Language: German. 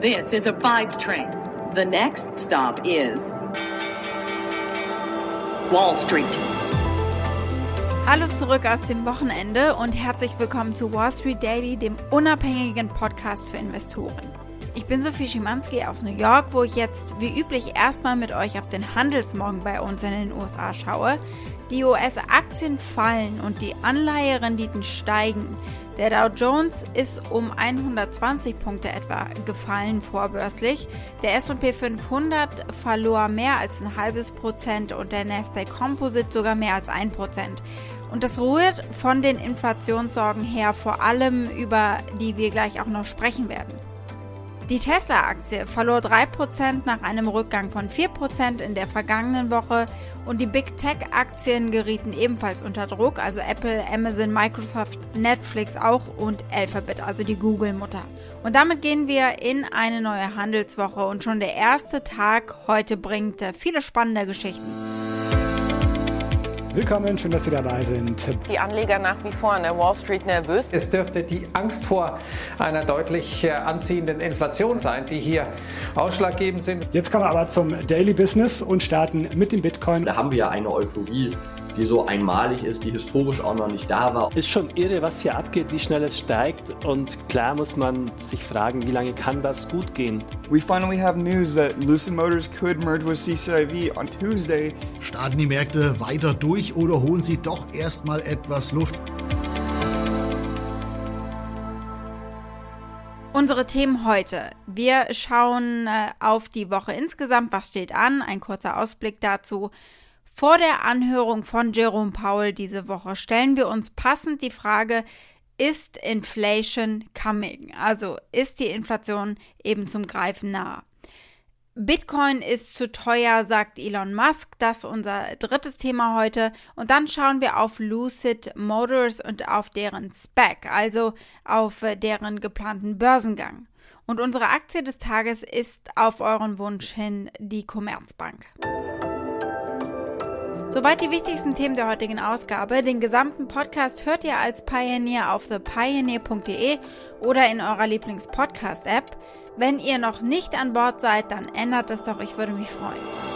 This is a five train. The next stop is Wall Street. Hallo zurück aus dem Wochenende und herzlich willkommen zu Wall Street Daily, dem unabhängigen Podcast für Investoren. Ich bin Sophie Schimanski aus New York, wo ich jetzt wie üblich erstmal mit euch auf den Handelsmorgen bei uns in den USA schaue. Die US-Aktien fallen und die Anleiherenditen steigen. Der Dow Jones ist um 120 Punkte etwa gefallen vorbörslich. Der S&P 500 verlor mehr als ein halbes Prozent und der Nasdaq Composite sogar mehr als ein Prozent. Und das rührt von den Inflationssorgen her, vor allem über die wir gleich auch noch sprechen werden. Die Tesla-Aktie verlor 3% nach einem Rückgang von 4% in der vergangenen Woche und die Big Tech-Aktien gerieten ebenfalls unter Druck, also Apple, Amazon, Microsoft, Netflix auch und Alphabet, also die Google-Mutter. Und damit gehen wir in eine neue Handelswoche und schon der erste Tag heute bringt viele spannende Geschichten. Willkommen, schön, dass Sie dabei sind. Die Anleger nach wie vor an der Wall Street nervös. Es dürfte die Angst vor einer deutlich äh, anziehenden Inflation sein, die hier ausschlaggebend sind. Jetzt kommen wir aber zum Daily Business und starten mit dem Bitcoin. Da haben wir ja eine Euphorie die so einmalig ist, die historisch auch noch nicht da war. Ist schon irre, was hier abgeht, wie schnell es steigt und klar muss man sich fragen, wie lange kann das gut gehen? We finally have news that Lucid Motors could merge with CCIV on Tuesday. Starten die Märkte weiter durch oder holen sie doch erstmal etwas Luft? Unsere Themen heute. Wir schauen äh, auf die Woche insgesamt. Was steht an? Ein kurzer Ausblick dazu. Vor der Anhörung von Jerome Powell diese Woche stellen wir uns passend die Frage, ist Inflation coming? Also ist die Inflation eben zum Greifen nah? Bitcoin ist zu teuer, sagt Elon Musk. Das ist unser drittes Thema heute. Und dann schauen wir auf Lucid Motors und auf deren SPAC, also auf deren geplanten Börsengang. Und unsere Aktie des Tages ist auf euren Wunsch hin die Commerzbank. Soweit die wichtigsten Themen der heutigen Ausgabe. Den gesamten Podcast hört ihr als Pioneer auf thepioneer.de oder in eurer Lieblings-Podcast-App. Wenn ihr noch nicht an Bord seid, dann ändert es doch, ich würde mich freuen.